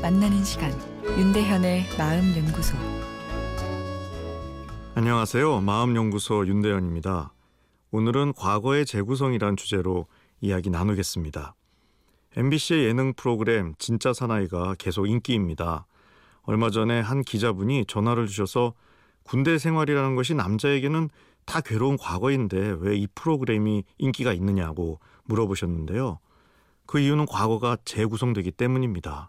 만나는 시간 윤대현의 마음 연구소 안녕하세요. 마음 연구소 윤대현입니다. 오늘은 과거의 재구성이란 주제로 이야기 나누겠습니다. MBC의 예능 프로그램 진짜 사나이가 계속 인기입니다. 얼마 전에 한 기자분이 전화를 주셔서 군대 생활이라는 것이 남자에게는 다 괴로운 과거인데 왜 이 프로그램이 인기가 있느냐고 물어보셨는데요. 그 이유는 과거가 재구성되기 때문입니다.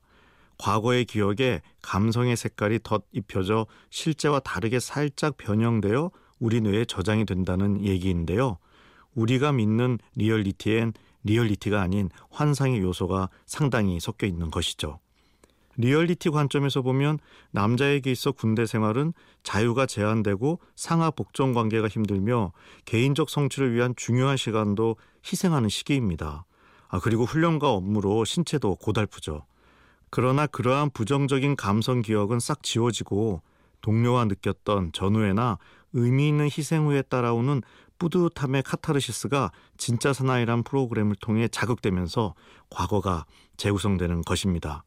과거의 기억에 감성의 색깔이 덧 입혀져 실제와 다르게 살짝 변형되어 우리 뇌에 저장이 된다는 얘기인데요. 우리가 믿는 리얼리티엔 리얼리티가 아닌 환상의 요소가 상당히 섞여 있는 것이죠. 리얼리티 관점에서 보면 남자에게 있어 군대 생활은 자유가 제한되고 상하 복종 관계가 힘들며 개인적 성취를 위한 중요한 시간도 희생하는 시기입니다. 아, 그리고 훈련과 업무로 신체도 고달프죠. 그러나 그러한 부정적인 감성 기억은 싹 지워지고 동료와 느꼈던 전우애나 의미 있는 희생 후에 따라오는 뿌듯함의 카타르시스가 진짜 사나이란 프로그램을 통해 자극되면서 과거가 재구성되는 것입니다.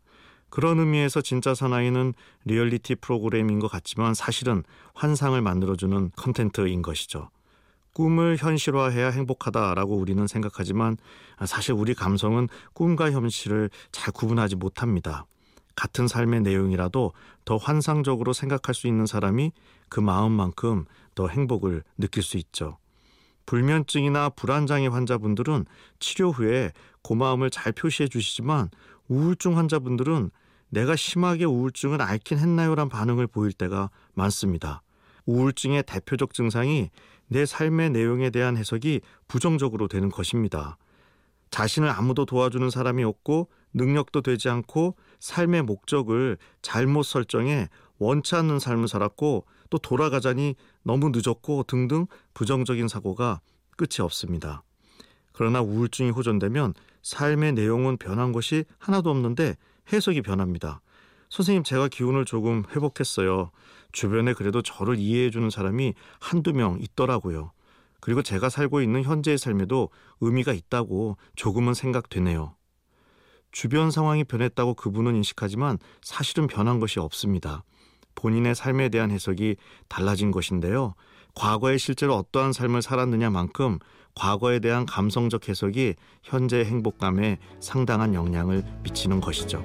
그런 의미에서 진짜 사나이는 리얼리티 프로그램인 것 같지만 사실은 환상을 만들어주는 컨텐츠인 것이죠. 꿈을 현실화해야 행복하다라고 우리는 생각하지만 사실 우리 감성은 꿈과 현실을 잘 구분하지 못합니다. 같은 삶의 내용이라도 더 환상적으로 생각할 수 있는 사람이 그 마음만큼 더 행복을 느낄 수 있죠. 불면증이나 불안장애 환자분들은 치료 후에 고마움을 잘 표시해 주시지만 우울증 환자분들은 내가 심하게 우울증을 앓긴 했나요란 반응을 보일 때가 많습니다. 우울증의 대표적 증상이 내 삶의 내용에 대한 해석이 부정적으로 되는 것입니다. 자신을 아무도 도와주는 사람이 없고 능력도 되지 않고 삶의 목적을 잘못 설정해 원치 않는 삶을 살았고 또 돌아가자니 너무 늦었고 등등 부정적인 사고가 끝이 없습니다. 그러나 우울증이 호전되면 삶의 내용은 변한 것이 하나도 없는데 해석이 변합니다. 선생님, 제가 기운을 조금 회복했어요. 주변에 그래도 저를 이해해 주는 사람이 한두 명 있더라고요. 그리고 제가 살고 있는 현재의 삶에도 의미가 있다고 조금은 생각되네요. 주변 상황이 변했다고 그분은 인식하지만 사실은 변한 것이 없습니다. 본인의 삶에 대한 해석이 달라진 것인데요. 과거에 실제로 어떠한 삶을 살았느냐만큼 과거에 대한 감성적 해석이 현재의 행복감에 상당한 영향을 미치는 것이죠.